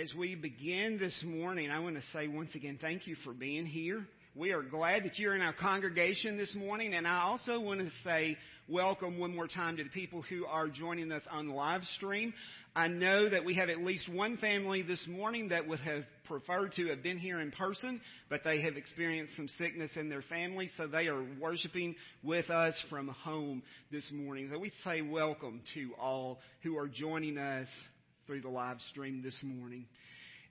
as we begin this morning, I want to say once again, thank you for being here. We are glad that you're in our congregation this morning, and I also want to say welcome one more time to the people who are joining us on live stream. I know that we have at least one family this morning that would have preferred to have been here in person, but they have experienced some sickness in their family, so they are worshiping with us from home this morning. So we say welcome to all who are joining us through the live stream this morning.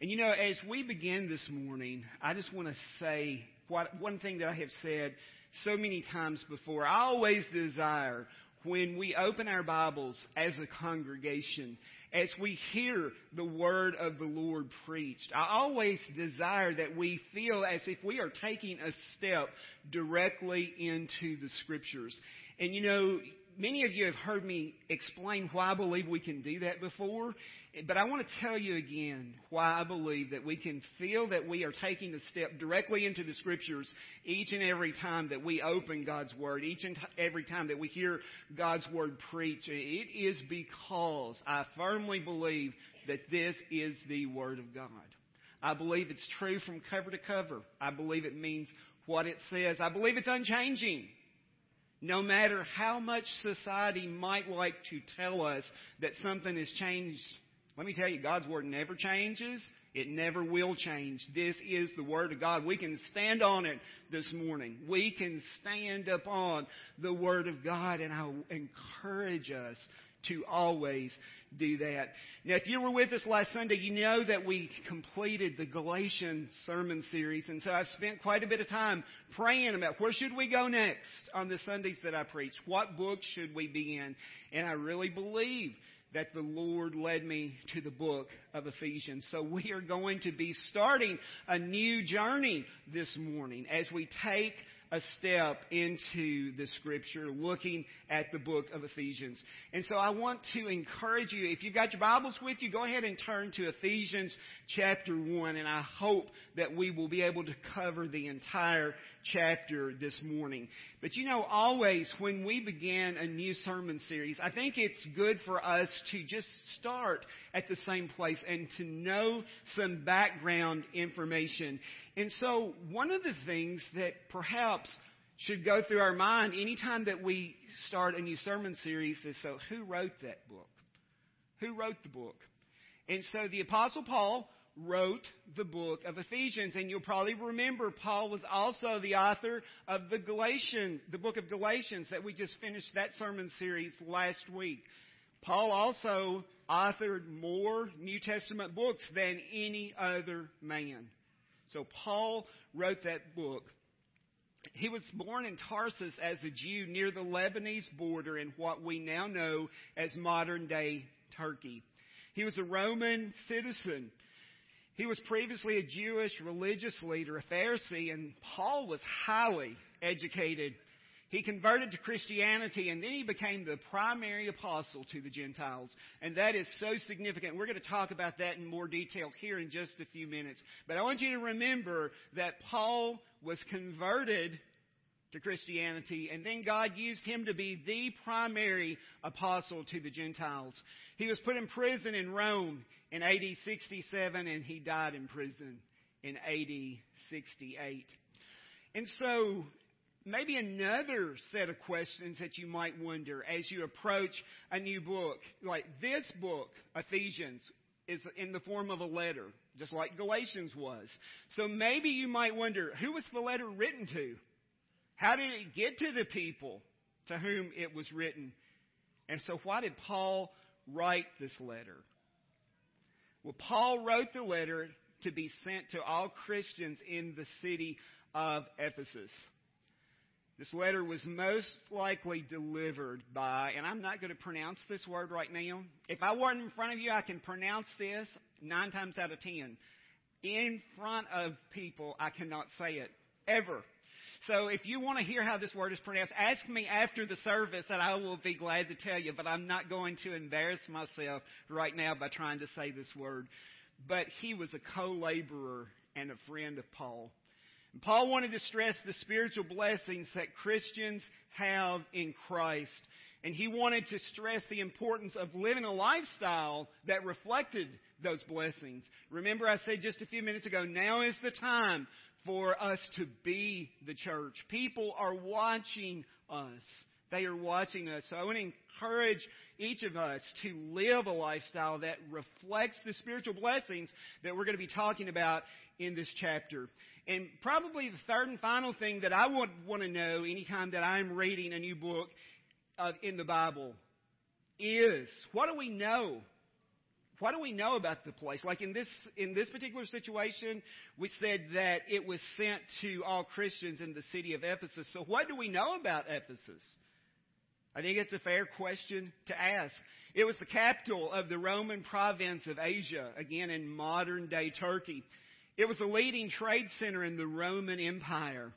And you know, as we begin this morning, I just want to say what, one thing that I have said so many times before. I always desire when we open our Bibles as a congregation, as we hear the word of the Lord preached, I always desire that we feel as if we are taking a step directly into the scriptures. And you know, many of you have heard me explain why I believe we can do that before. But I want to tell you again why I believe that we can feel that we are taking a step directly into the Scriptures each and every time that we open God's Word, each and every time that we hear God's Word preached. It is because I firmly believe that this is the Word of God. I believe it's true from cover to cover. I believe it means what it says. I believe it's unchanging. No matter how much society might like to tell us that something has changed let me tell you, God's Word never changes. It never will change. This is the Word of God. We can stand on it this morning. We can stand upon the Word of God, and I encourage us to always do that. Now, if you were with us last Sunday, you know that we completed the Galatian sermon series, and so I've spent quite a bit of time praying about where should we go next on the Sundays that I preach? What book should we be in? And I really believe that the Lord led me to the book of Ephesians. So we are going to be starting a new journey this morning as we take a step into the scripture looking at the book of Ephesians. And so I want to encourage you, if you've got your Bibles with you, go ahead and turn to Ephesians chapter 1, and I hope that we will be able to cover the entire chapter this morning. But you know, always when we begin a new sermon series, I think it's good for us to just start at the same place and to know some background information. And so one of the things that perhaps should go through our mind anytime that we start a new sermon series is so who wrote that book? Who wrote the book? And so the Apostle Paul wrote the book of Ephesians. And you'll probably remember Paul was also the author of the Galatian, the book of Galatians that we just finished that sermon series last week. Paul also authored more New Testament books than any other man. So Paul wrote that book. He was born in Tarsus as a Jew near the Lebanese border in what we now know as modern day Turkey. He was a Roman citizen he was previously a Jewish religious leader, a Pharisee, and Paul was highly educated. He converted to Christianity and then he became the primary apostle to the Gentiles. And that is so significant. We're going to talk about that in more detail here in just a few minutes. But I want you to remember that Paul was converted to Christianity, and then God used him to be the primary apostle to the Gentiles. He was put in prison in Rome in AD 67, and he died in prison in AD 68. And so, maybe another set of questions that you might wonder as you approach a new book, like this book, Ephesians, is in the form of a letter, just like Galatians was. So maybe you might wonder, who was the letter written to? How did it get to the people to whom it was written? And so, why did Paul write this letter? Well, Paul wrote the letter to be sent to all Christians in the city of Ephesus. This letter was most likely delivered by, and I'm not going to pronounce this word right now. If I weren't in front of you, I can pronounce this nine times out of ten. In front of people, I cannot say it. Ever. So if you want to hear how this word is pronounced, ask me after the service and I will be glad to tell you. But I'm not going to embarrass myself right now by trying to say this word. But he was a co-laborer and a friend of Paul. And Paul wanted to stress the spiritual blessings that Christians have in Christ. And he wanted to stress the importance of living a lifestyle that reflected those blessings. Remember, I said just a few minutes ago, now is the time for us to be the church. People are watching us. They are watching us. So I want to encourage each of us to live a lifestyle that reflects the spiritual blessings that we're going to be talking about in this chapter. And probably the third and final thing that I would want to know anytime that I'm reading a new book uh, in the Bible is what do we know? What do we know about the place? Like in this in this particular situation, we said that it was sent to all Christians in the city of Ephesus. So what do we know about Ephesus? I think it's a fair question to ask. It was the capital of the Roman province of Asia, again in modern day Turkey. It was a leading trade center in the Roman Empire.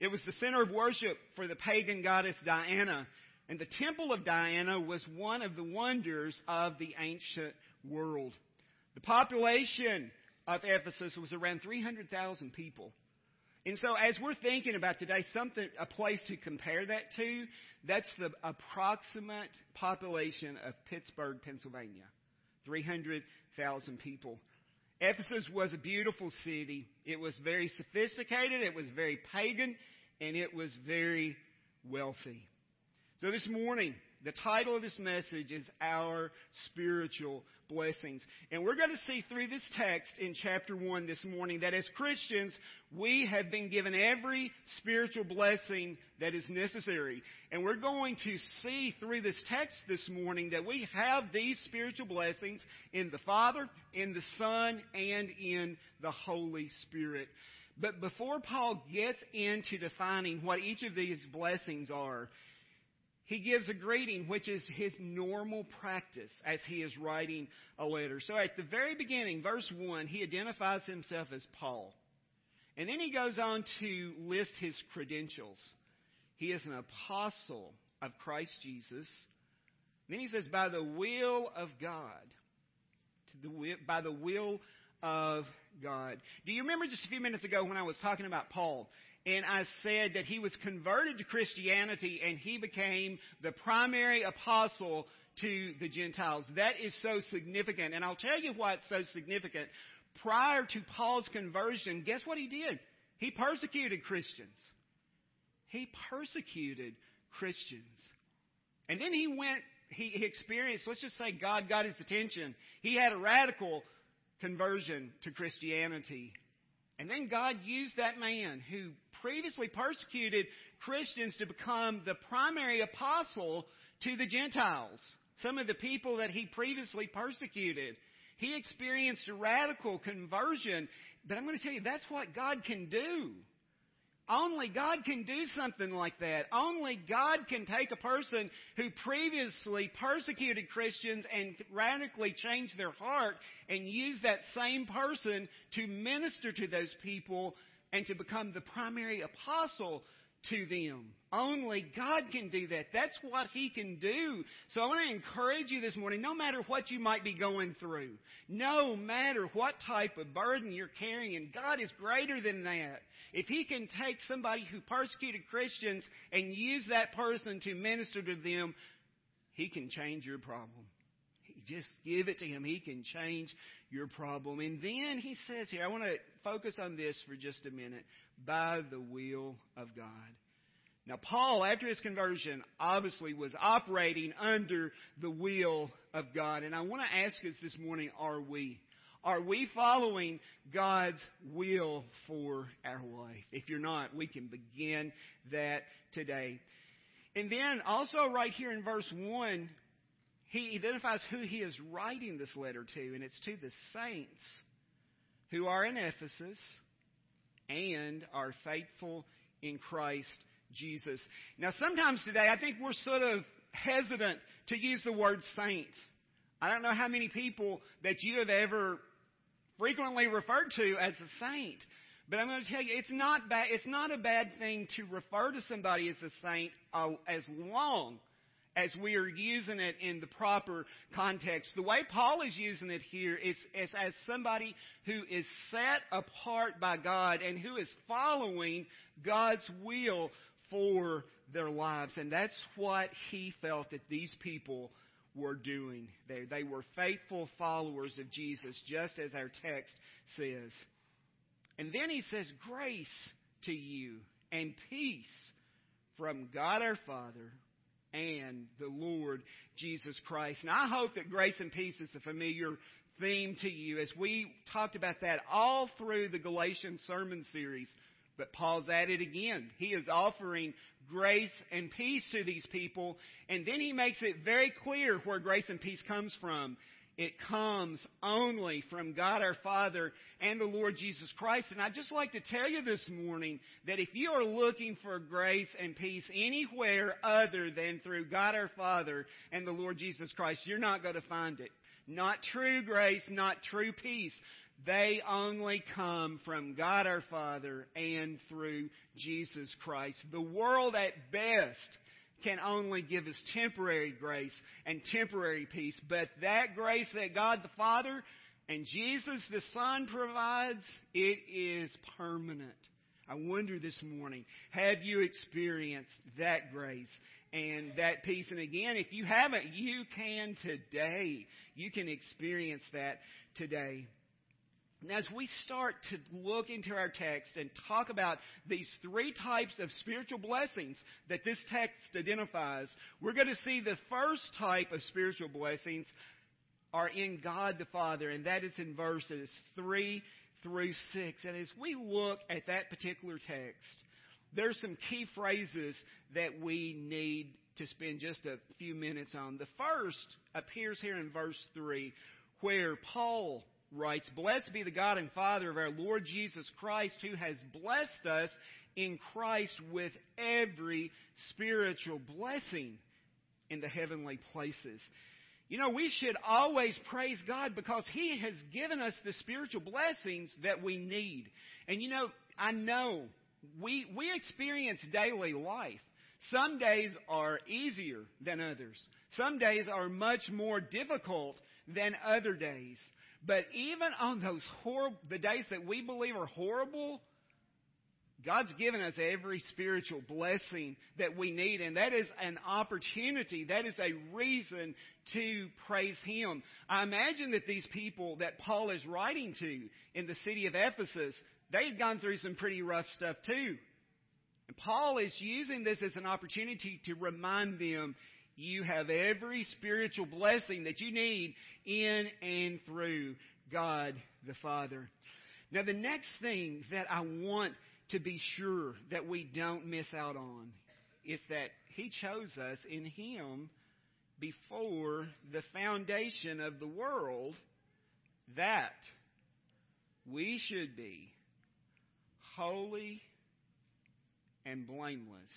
It was the center of worship for the pagan goddess Diana, and the temple of Diana was one of the wonders of the ancient world. The population of Ephesus was around 300,000 people. And so as we're thinking about today, something, a place to compare that to, that's the approximate population of Pittsburgh, Pennsylvania. 300,000 people. Ephesus was a beautiful city. It was very sophisticated, it was very pagan, and it was very wealthy. So this morning, the title of this message is Our Spiritual Blessings. And we're going to see through this text in chapter 1 this morning that as Christians, we have been given every spiritual blessing that is necessary. And we're going to see through this text this morning that we have these spiritual blessings in the Father, in the Son, and in the Holy Spirit. But before Paul gets into defining what each of these blessings are, he gives a greeting, which is his normal practice as he is writing a letter. So at the very beginning, verse 1, he identifies himself as Paul. And then he goes on to list his credentials. He is an apostle of Christ Jesus. then he says, by the will of God. The, by the will of God. Do you remember just a few minutes ago when I was talking about Paul? And I said that he was converted to Christianity and he became the primary apostle to the Gentiles. That is so significant. And I'll tell you why it's so significant. Prior to Paul's conversion, guess what he did? He persecuted Christians. He persecuted Christians. And then he went, he, experienced, let's just say God got his attention. He had a radical conversion to Christianity. And then God used that man who previously persecuted Christians to become the primary apostle to the Gentiles. Some of the people that he previously persecuted. He experienced a radical conversion. But I'm going to tell you, that's what God can do. Only God can do something like that. Only God can take a person who previously persecuted Christians and radically change their heart and use that same person to minister to those people and to become the primary apostle to them. Only God can do that. That's what He can do. So I want to encourage you this morning, no matter what you might be going through, no matter what type of burden you're carrying, God is greater than that. If He can take somebody who persecuted Christians and use that person to minister to them, He can change your problem. Just give it to Him. He can change your problem. And then He says here, I want to focus on this for just a minute. By the will of God. Now, Paul, after his conversion, obviously was operating under the will of God. And I want to ask us this morning, are we? Are we following God's will for our life? If you're not, we can begin that today. And then also right here in verse 1, he identifies who he is writing this letter to, and it's to the saints who are in Ephesus and are faithful in Christ Jesus. Now, sometimes today, I think we're sort of hesitant to use the word saint. I don't know how many people that you have ever frequently referred to as a saint. But I'm going to tell you, it's not bad. It's not a bad thing to refer to somebody as a saint uh, as long as we are using it in the proper context. The way Paul is using it here is, is as somebody who is set apart by God and who is following God's will for their lives. And that's what he felt that these people were doing there. They were faithful followers of Jesus, just as our text says. And then he says, Grace to you and peace from God our Father and the Lord Jesus Christ. And I hope that grace and peace is a familiar theme to you as we talked about that all through the Galatian sermon series. But Paul's at it again. He is offering grace and peace to these people, and then he makes it very clear where grace and peace comes from. It comes only from God our Father and the Lord Jesus Christ. And I'd just like to tell you this morning that if you are looking for grace and peace anywhere other than through God our Father and the Lord Jesus Christ, you're not going to find it. Not true grace, not true peace. They only come from God our Father and through Jesus Christ. The world at best can only give us temporary grace and temporary peace. But that grace that God the Father and Jesus the Son provides, it is permanent. I wonder this morning, have you experienced that grace and that peace? And again, if you haven't, you can today. You can experience that today. And as we start to look into our text and talk about these three types of spiritual blessings that this text identifies, we're going to see the first type of spiritual blessings are in God the Father, and that is in verses 3 through 6. And as we look at that particular text, there's some key phrases that we need to spend just a few minutes on. The first appears here in verse 3, where Paul writes, Blessed be the God and Father of our Lord Jesus Christ, who has blessed us in Christ with every spiritual blessing in the heavenly places. You know, we should always praise God because He has given us the spiritual blessings that we need. And you know, I know we, we experience daily life. Some days are easier than others. Some days are much more difficult than other days. But even on those horrible, the days that we believe are horrible, God's given us every spiritual blessing that we need, and that is an opportunity. That is a reason to praise Him. I imagine that these people that Paul is writing to in the city of Ephesus, they've gone through some pretty rough stuff too. And Paul is using this as an opportunity to remind them you have every spiritual blessing that you need in and through God the Father. Now, the next thing that I want to be sure that we don't miss out on is that He chose us in Him before the foundation of the world that we should be holy and blameless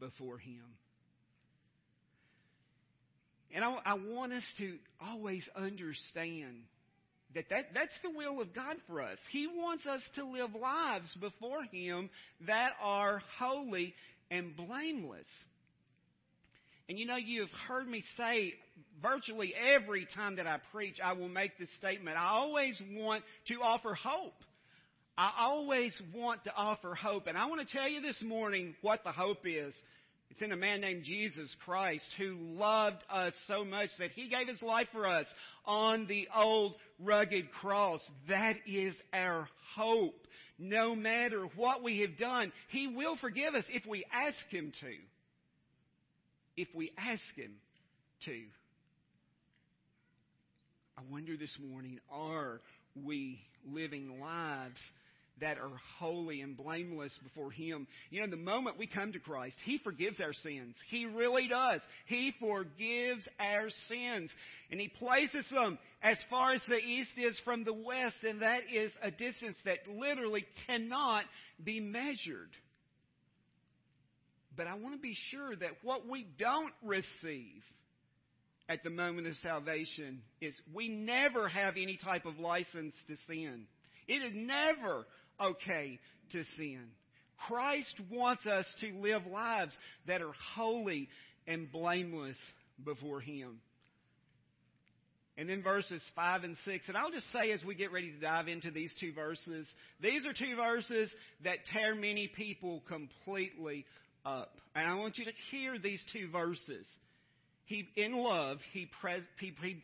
before Him. And I, I, want us to always understand that, that that's the will of God for us. He wants us to live lives before Him that are holy and blameless. And you know, you've heard me say virtually every time that I preach, I will make this statement. I always want to offer hope. I always want to offer hope. And I want to tell you this morning what the hope is. It's in a man named Jesus Christ who loved us so much that he gave his life for us on the old rugged cross. That is our hope. No matter what we have done, he will forgive us if we ask him to. If we ask him to. I wonder this morning, are we living lives that are holy and blameless before Him. You know, the moment we come to Christ, He forgives our sins. He really does. He forgives our sins. And He places them as far as the east is from the west, and that is a distance that literally cannot be measured. But I want to be sure that what we don't receive at the moment of salvation is we never have any type of license to sin. It is never okay to sin. Christ wants us to live lives that are holy and blameless before Him. And then verses 5 and 6. And I'll just say as we get ready to dive into these two verses, these are two verses that tear many people completely up. And I want you to hear these two verses he, in love, he, pre, he, he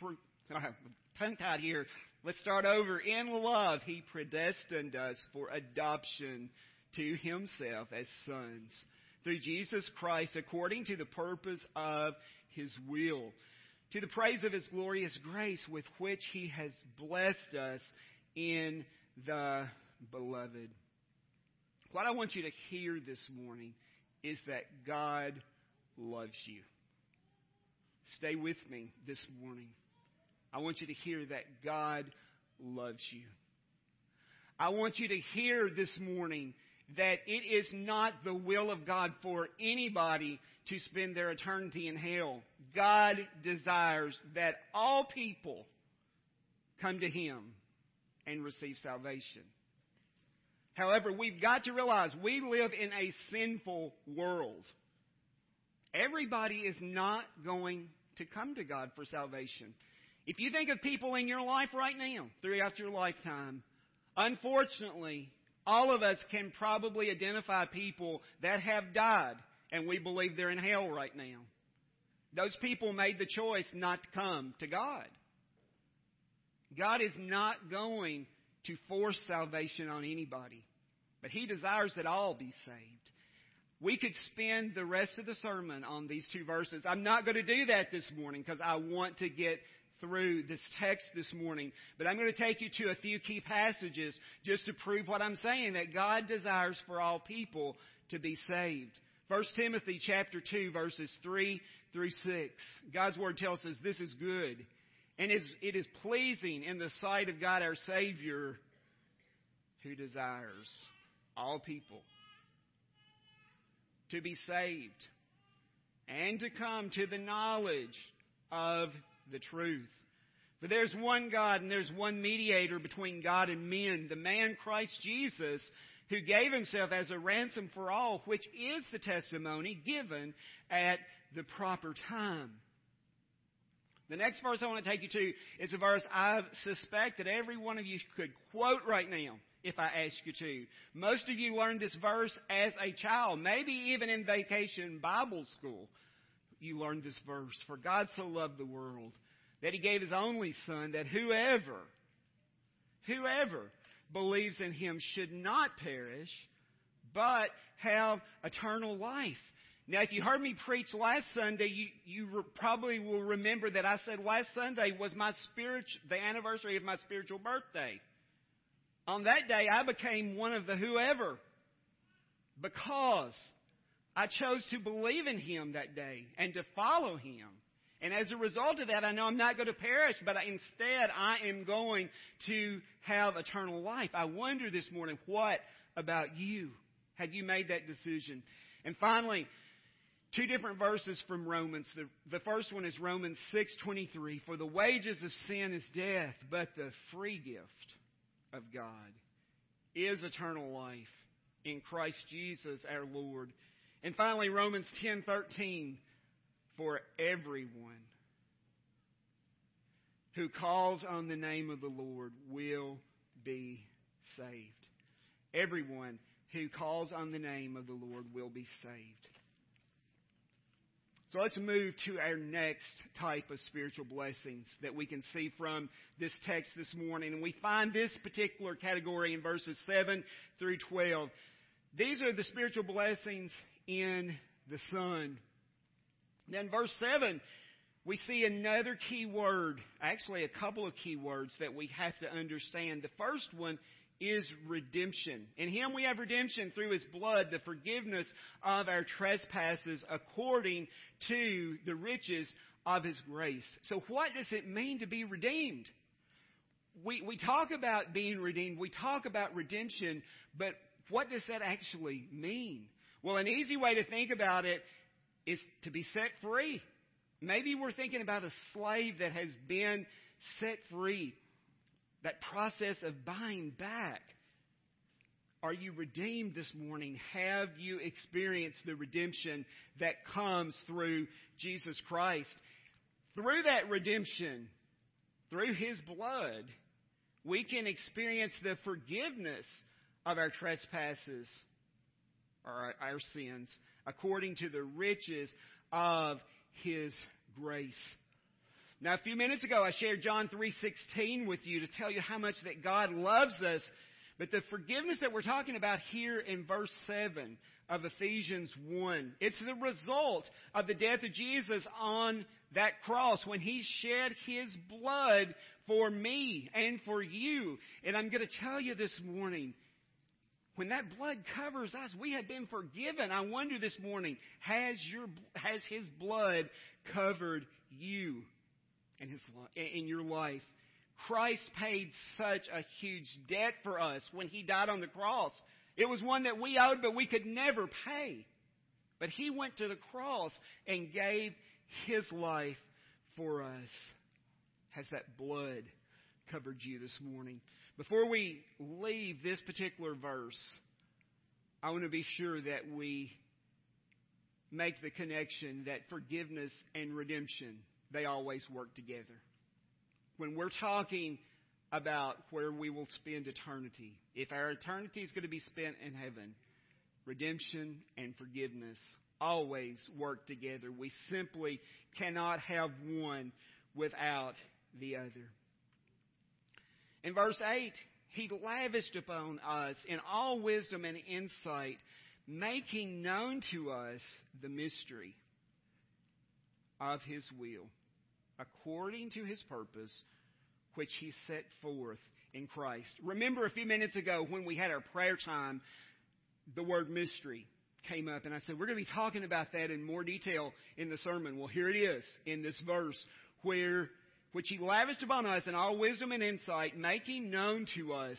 tongue tied here. Let's start over. In love, he predestined us for adoption to himself as sons through Jesus Christ according to the purpose of his will, to the praise of his glorious grace with which he has blessed us in the beloved. What I want you to hear this morning is that God loves you. Stay with me this morning. I want you to hear that God loves you. I want you to hear this morning that it is not the will of God for anybody to spend their eternity in hell. God desires that all people come to Him and receive salvation. However, we've got to realize we live in a sinful world. Everybody is not going to come to God for salvation. If you think of people in your life right now, throughout your lifetime, unfortunately, all of us can probably identify people that have died and we believe they're in hell right now. Those people made the choice not to come to God. God is not going to force salvation on anybody, but He desires that all be saved. We could spend the rest of the sermon on these two verses. I'm not going to do that this morning because I want to get through this text this morning, but I'm going to take you to a few key passages just to prove what I'm saying that God desires for all people to be saved. 1 Timothy chapter 2 verses 3 through 6. God's word tells us this is good and it is pleasing in the sight of God our Savior who desires all people to be saved and to come to the knowledge of the truth. For there's one God and there's one mediator between God and men, the man Christ Jesus, who gave himself as a ransom for all, which is the testimony given at the proper time. The next verse I want to take you to is a verse I suspect that every one of you could quote right now if I ask you to. Most of you learned this verse as a child, maybe even in vacation Bible school. You learned this verse. For God so loved the world that he gave his only son that whoever, whoever believes in him should not perish, but have eternal life. Now, if you heard me preach last Sunday, you, you re- probably will remember that I said last Sunday was my spiritual, the anniversary of my spiritual birthday. On that day, I became one of the whoever because I chose to believe in Him that day and to follow Him. And as a result of that, I know I'm not going to perish, but instead I am going to have eternal life. I wonder this morning, what about you? Have you made that decision? And finally, two different verses from Romans. The, the first one is Romans 6:23, "For the wages of sin is death, but the free gift of God is eternal life in Christ Jesus our Lord." And finally Romans 10:13, "For everyone who calls on the name of the Lord will be saved." Everyone who calls on the name of the Lord will be saved. So let's move to our next type of spiritual blessings that we can see from this text this morning. And we find this particular category in verses 7 through 12. These are the spiritual blessings in the Son. Then verse 7, we see another key word, actually a couple of key words that we have to understand. The first one is redemption. In Him we have redemption through His blood, the forgiveness of our trespasses according to the riches of His grace. So what does it mean to be redeemed? We, we talk about being redeemed, we talk about redemption, but what does that actually mean? Well, an easy way to think about it is to be set free. Maybe we're thinking about a slave that has been set free that process of buying back. Are you redeemed this morning? Have you experienced the redemption that comes through Jesus Christ? Through that redemption, through His blood, we can experience the forgiveness of our trespasses or our sins according to the riches of His grace. Now, a few minutes ago, I shared John 3.16 with you to tell you how much that God loves us. But the forgiveness that we're talking about here in verse 7 of Ephesians 1, it's the result of the death of Jesus on that cross when he shed his blood for me and for you. And I'm going to tell you this morning, when that blood covers us, we have been forgiven. I wonder this morning, has your has his blood covered you in his in your life? Christ paid such a huge debt for us when he died on the cross. It was one that we owed but we could never pay. But he went to the cross and gave his life for us. Has that blood covered you this morning? Before we leave this particular verse, I want to be sure that we make the connection that forgiveness and redemption, they always work together. When we're talking about where we will spend eternity, if our eternity is going to be spent in heaven, redemption and forgiveness always work together. We simply cannot have one without the other. In verse 8, He lavished upon us in all wisdom and insight, making known to us the mystery of His will, according to His purpose, which He set forth in Christ. Remember a few minutes ago when we had our prayer time, the word mystery came up, and I said, We're going to be talking about that in more detail in the sermon. Well, here it is in this verse where which he lavished upon us in all wisdom and insight, making known to us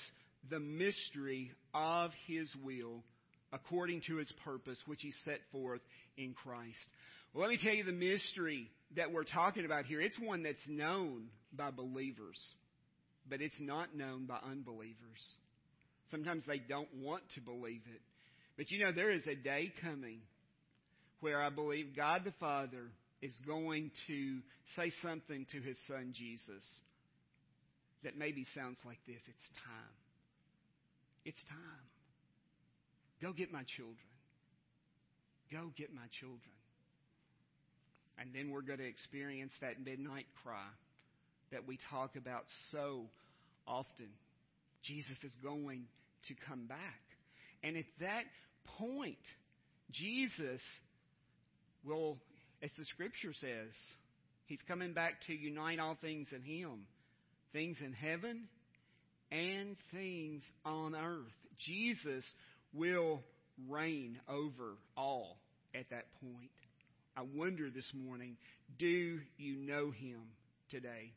the mystery of his will according to his purpose, which he set forth in Christ. Well, let me tell you the mystery that we're talking about here. It's one that's known by believers, but it's not known by unbelievers. Sometimes they don't want to believe it. But you know, there is a day coming where I believe God the Father is going to say something to his son Jesus that maybe sounds like this It's time. It's time. Go get my children. Go get my children. And then we're going to experience that midnight cry that we talk about so often. Jesus is going to come back. And at that point, Jesus will as the scripture says, He's coming back to unite all things in Him things in heaven and things on earth. Jesus will reign over all at that point. I wonder this morning, do you know Him today?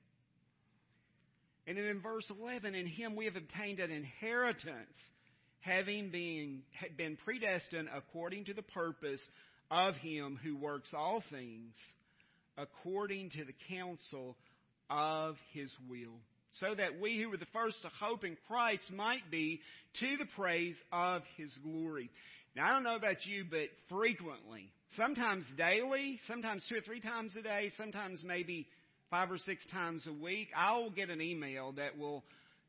And then in verse 11, in Him we have obtained an inheritance, having been, been predestined according to the purpose of him who works all things according to the counsel of his will, so that we who were the first to hope in Christ might be to the praise of his glory. Now, I don't know about you, but frequently, sometimes daily, sometimes two or three times a day, sometimes maybe five or six times a week, I will get an email that will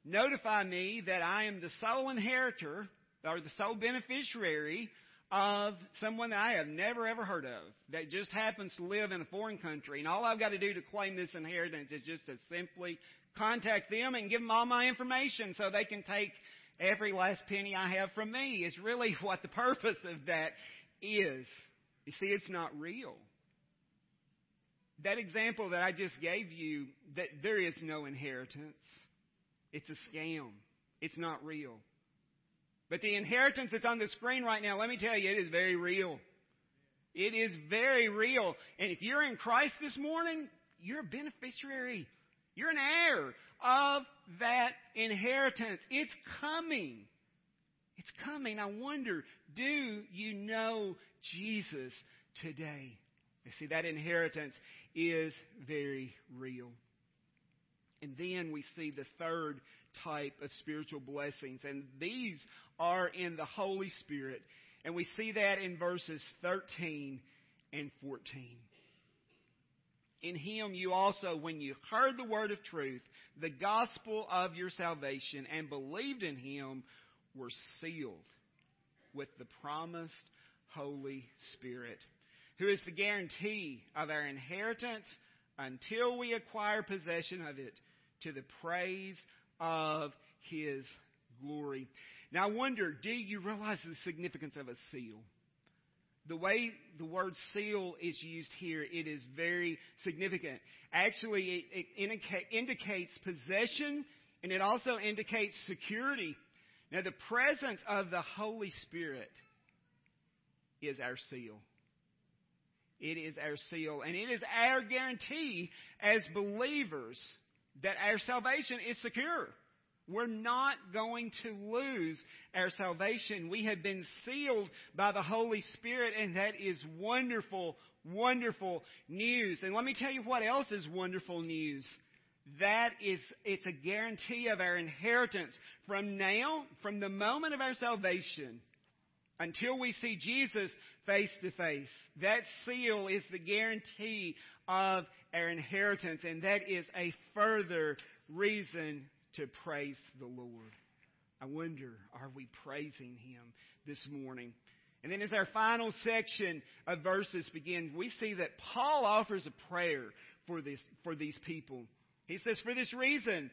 notify me that I am the sole inheritor or the sole beneficiary of someone that I have never ever heard of that just happens to live in a foreign country. And all I've got to do to claim this inheritance is just to simply contact them and give them all my information so they can take every last penny I have from me is really what the purpose of that is. You see, it's not real. That example that I just gave you, that there is no inheritance. It's a scam. It's not real. But the inheritance that's on the screen right now, let me tell you, it is very real. It is very real. And if you're in Christ this morning, you're a beneficiary. You're an heir of that inheritance. It's coming. It's coming. I wonder, do you know Jesus today? You see, that inheritance is very real. And then we see the third type of spiritual blessings. And these are in the Holy Spirit. And we see that in verses 13 and 14. In him you also, when you heard the word of truth, the gospel of your salvation, and believed in him, were sealed with the promised Holy Spirit, who is the guarantee of our inheritance until we acquire possession of it to the praise of his glory. Now I wonder, do you realize the significance of a seal? The way the word seal is used here, it is very significant. Actually, it, it indicates possession and it also indicates security. Now, the presence of the Holy Spirit is our seal. It is our seal, and it is our guarantee as believers that our salvation is secure. We're not going to lose our salvation. We have been sealed by the Holy Spirit, and that is wonderful, wonderful news. And let me tell you what else is wonderful news. That is, it's a guarantee of our inheritance from now, from the moment of our salvation until we see Jesus face to face. That seal is the guarantee of our inheritance, and that is a further reason to praise the Lord. I wonder, are we praising Him this morning? And then as our final section of verses begins, we see that Paul offers a prayer for this, for these people. He says, for this reason,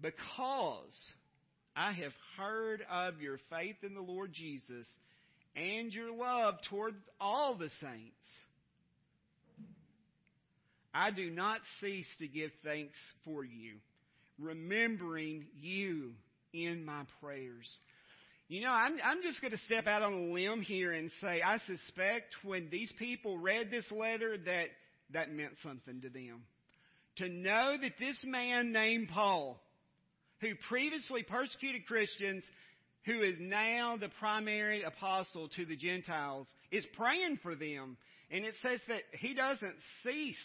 because I have heard of your faith in the Lord Jesus and your love toward all the saints, I do not cease to give thanks for you remembering you in my prayers. You know, I'm, I'm just going to step out on a limb here and say I suspect when these people read this letter that that meant something to them. To know that this man named Paul, who previously persecuted Christians, who is now the primary apostle to the Gentiles, is praying for them. And it says that he doesn't cease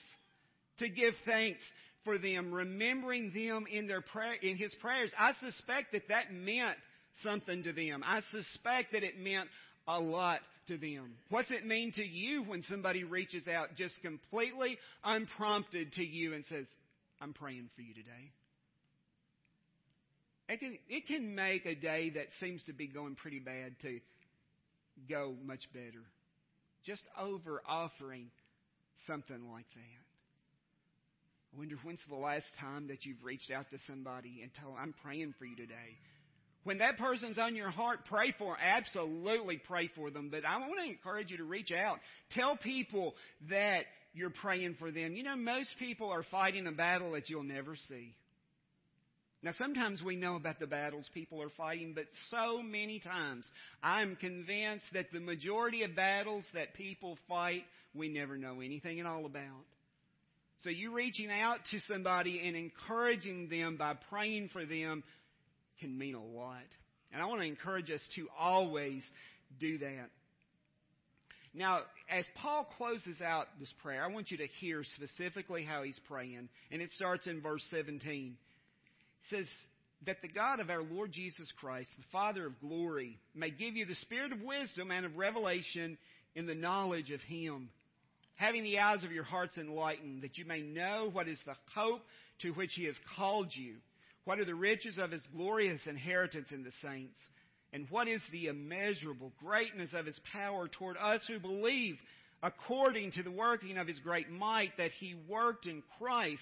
to give thanks for them, remembering them in their prayer, in his prayers. I suspect that that meant something to them. I suspect that it meant a lot to them. What's it mean to you when somebody reaches out just completely unprompted to you and says, I'm praying for you today? It can, it can make a day that seems to be going pretty bad to go much better. Just over offering something like that. I wonder when's the last time that you've reached out to somebody and told I'm praying for you today. When that person's on your heart, pray for them. Absolutely pray for them. But I want to encourage you to reach out. Tell people that you're praying for them. You know, most people are fighting a battle that you'll never see. Now, sometimes we know about the battles people are fighting, but so many times I'm convinced that the majority of battles that people fight, we never know anything at all about. So you reaching out to somebody and encouraging them by praying for them can mean a lot. And I want to encourage us to always do that. Now, as Paul closes out this prayer, I want you to hear specifically how he's praying. And it starts in verse 17. Says, That the God of our Lord Jesus Christ, the Father of glory, may give you the spirit of wisdom and of revelation in the knowledge of him having the eyes of your hearts enlightened, that you may know what is the hope to which he has called you, what are the riches of his glorious inheritance in the saints, and what is the immeasurable greatness of his power toward us who believe, according to the working of his great might that he worked in Christ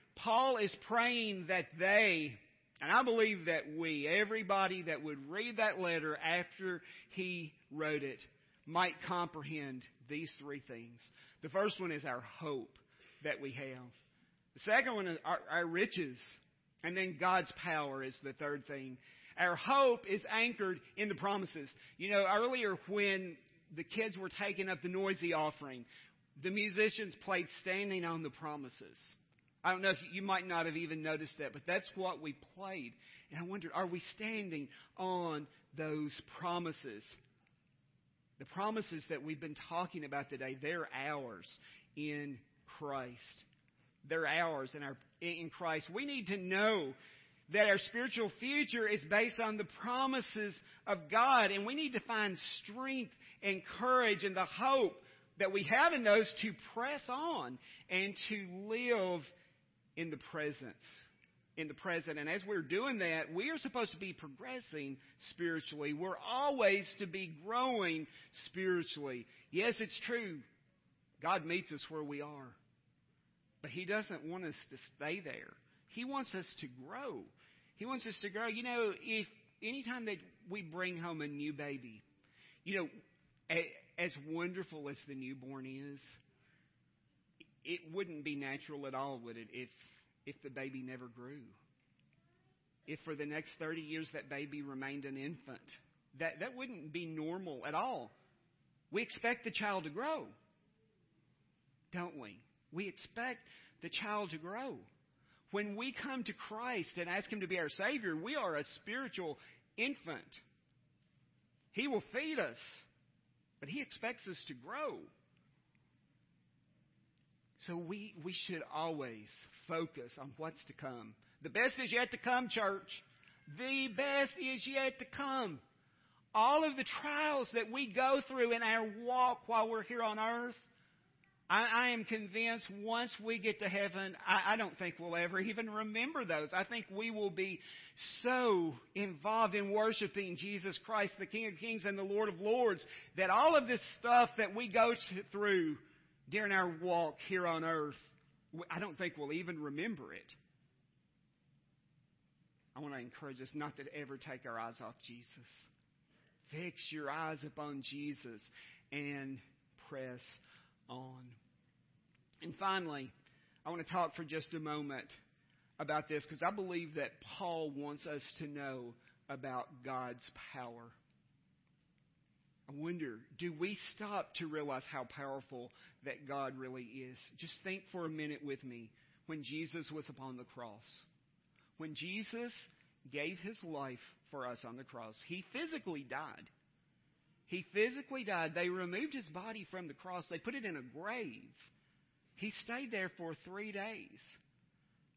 Paul is praying that they, and I believe that we, everybody that would read that letter after he wrote it, might comprehend these three things. The first one is our hope that we have. The second one is our, our riches. And then God's power is the third thing. Our hope is anchored in the promises. You know, earlier when the kids were taking up the noisy offering, the musicians played Standing on the Promises. I don't know if you, might not have even noticed that, but that's what we played. And I wondered, are we standing on those promises? The promises that we've been talking about today, they're ours in Christ. They're ours in, our, in Christ. We need to know that our spiritual future is based on the promises of God, and we need to find strength and courage and the hope that we have in those to press on and to live in the presence. In the present. And as we're doing that, we are supposed to be progressing spiritually. We're always to be growing spiritually. Yes, it's true. God meets us where we are. But He doesn't want us to stay there. He wants us to grow. He wants us to grow. You know, if anytime that we bring home a new baby, you know, as wonderful as the newborn is, it wouldn't be natural at all, would it, if if the baby never grew? If for the next 30 years that baby remained an infant, that, that wouldn't be normal at all. We expect the child to grow, don't we? We expect the child to grow. When we come to Christ and ask Him to be our Savior, we are a spiritual infant. He will feed us, but He expects us to grow. So we, we should always focus on what's to come. The best is yet to come, church. The best is yet to come. All of the trials that we go through in our walk while we're here on earth, I, I am convinced once we get to heaven, I, I don't think we'll ever even remember those. I think we will be so involved in worshiping Jesus Christ, the King of Kings and the Lord of Lords, that all of this stuff that we go through during our walk here on earth, I don't think we'll even remember it. I want to encourage us not to ever take our eyes off Jesus. Fix your eyes upon Jesus and press on. And finally, I want to talk for just a moment about this because I believe that Paul wants us to know about God's power. I wonder, do we stop to realize how powerful that God really is? Just think for a minute with me when Jesus was upon the cross. When Jesus gave his life for us on the cross, he physically died. He physically died. They removed his body from the cross, they put it in a grave. He stayed there for three days.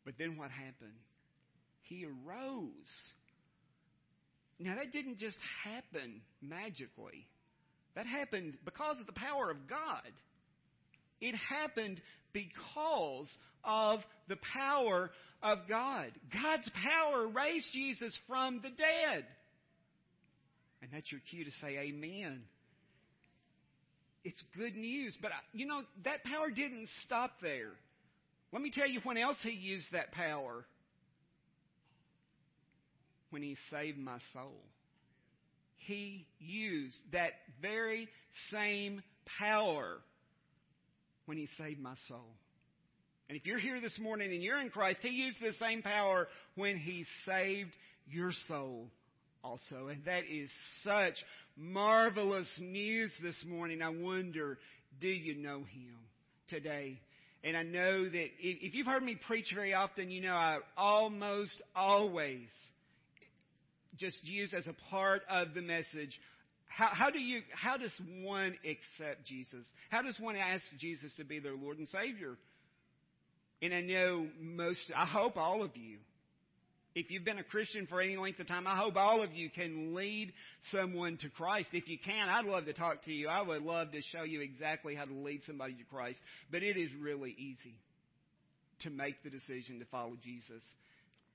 But then what happened? He arose. Now, that didn't just happen magically. That happened because of the power of God. It happened because of the power of God. God's power raised Jesus from the dead. And that's your cue to say amen. It's good news. But, you know, that power didn't stop there. Let me tell you when else he used that power. When he saved my soul. He used that very same power when he saved my soul. And if you're here this morning and you're in Christ, he used the same power when he saved your soul also. And that is such marvelous news this morning. I wonder, do you know him today? And I know that if you've heard me preach very often, you know I almost always just use as a part of the message how, how, do you how does one accept Jesus? How does one ask Jesus to be their Lord and Savior? And I know most I hope all of you if you've been a Christian for any length of time, I hope all of you can lead someone to Christ. If you can, I'd love to talk to you. I would love to show you exactly how to lead somebody to Christ. But it is really easy to make the decision to follow Jesus.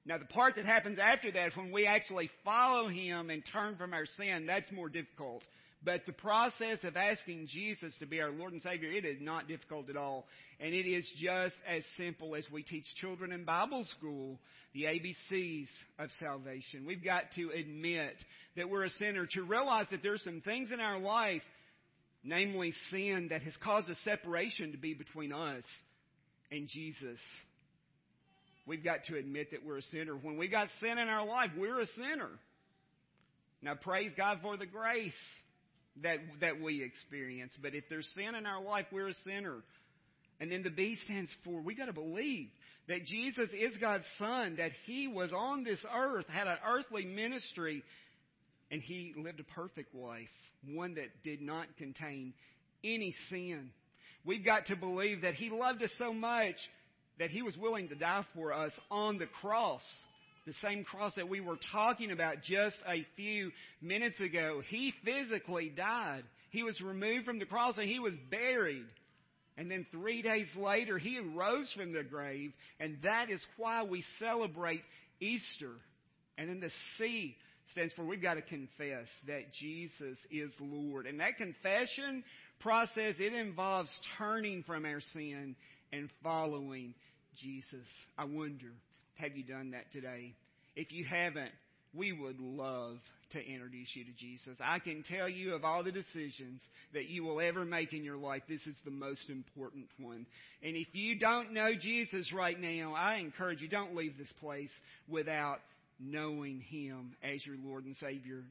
Now, the part that happens after that, when we actually follow Him and turn from our sin, that's more difficult. But the process of asking Jesus to be our Lord and Savior, it is not difficult at all. And it is just as simple as we teach children in Bible school the ABCs of salvation. We've got to admit that we're a sinner, to realize that there's some things in our life, namely sin, that has caused a separation to be between us and Jesus. We've got to admit that we're a sinner. When we got sin in our life, we're a sinner. Now praise God for the grace that, that we experience. But if there's sin in our life, we're a sinner. And then the B stands for we got to believe that Jesus is God's Son, that He was on this earth, had an earthly ministry, and He lived a perfect life, one that did not contain any sin. We've got to believe that He loved us so much that he was willing to die for us on the cross. The same cross that we were talking about just a few minutes ago. He physically died. He was removed from the cross and he was buried. And then three days later, he arose from the grave. And that is why we celebrate Easter. And then the C stands for we've got to confess that Jesus is Lord. And that confession process, it involves turning from our sin and following Jesus. I wonder, have you done that today? If you haven't, we would love to introduce you to Jesus. I can tell you of all the decisions that you will ever make in your life, this is the most important one. And if you don't know Jesus right now, I encourage you, don't leave this place without knowing Him as your Lord and Savior.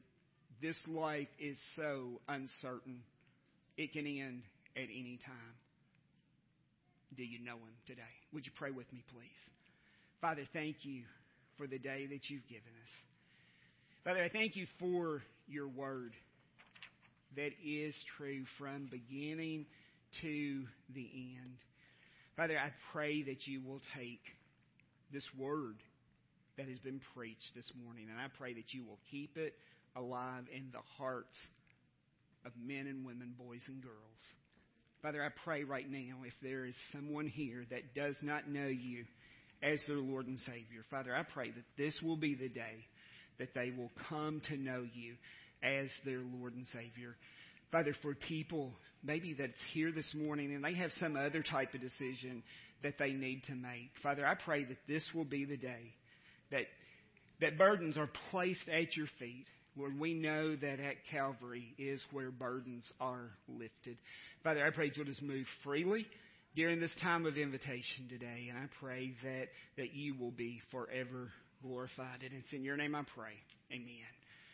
This life is so uncertain. It can end at any time. Do you know Him today? Would you pray with me, please? Father, thank you for the day that you've given us. Father, I thank you for your word that is true from beginning to the end. Father, I pray that you will take this word that has been preached this morning, and I pray that you will keep it alive in the hearts of men and women, boys and girls. Father, I pray right now if there is someone here that does not know you as their Lord and Savior, Father, I pray that this will be the day that they will come to know you as their Lord and Savior. Father, for people maybe that's here this morning and they have some other type of decision that they need to make, Father, I pray that this will be the day that that burdens are placed at your feet. Lord, we know that at Calvary is where burdens are lifted. Father, I pray you'll just move freely during this time of invitation today, and I pray that, that you will be forever glorified. And it's in your name I pray. Amen.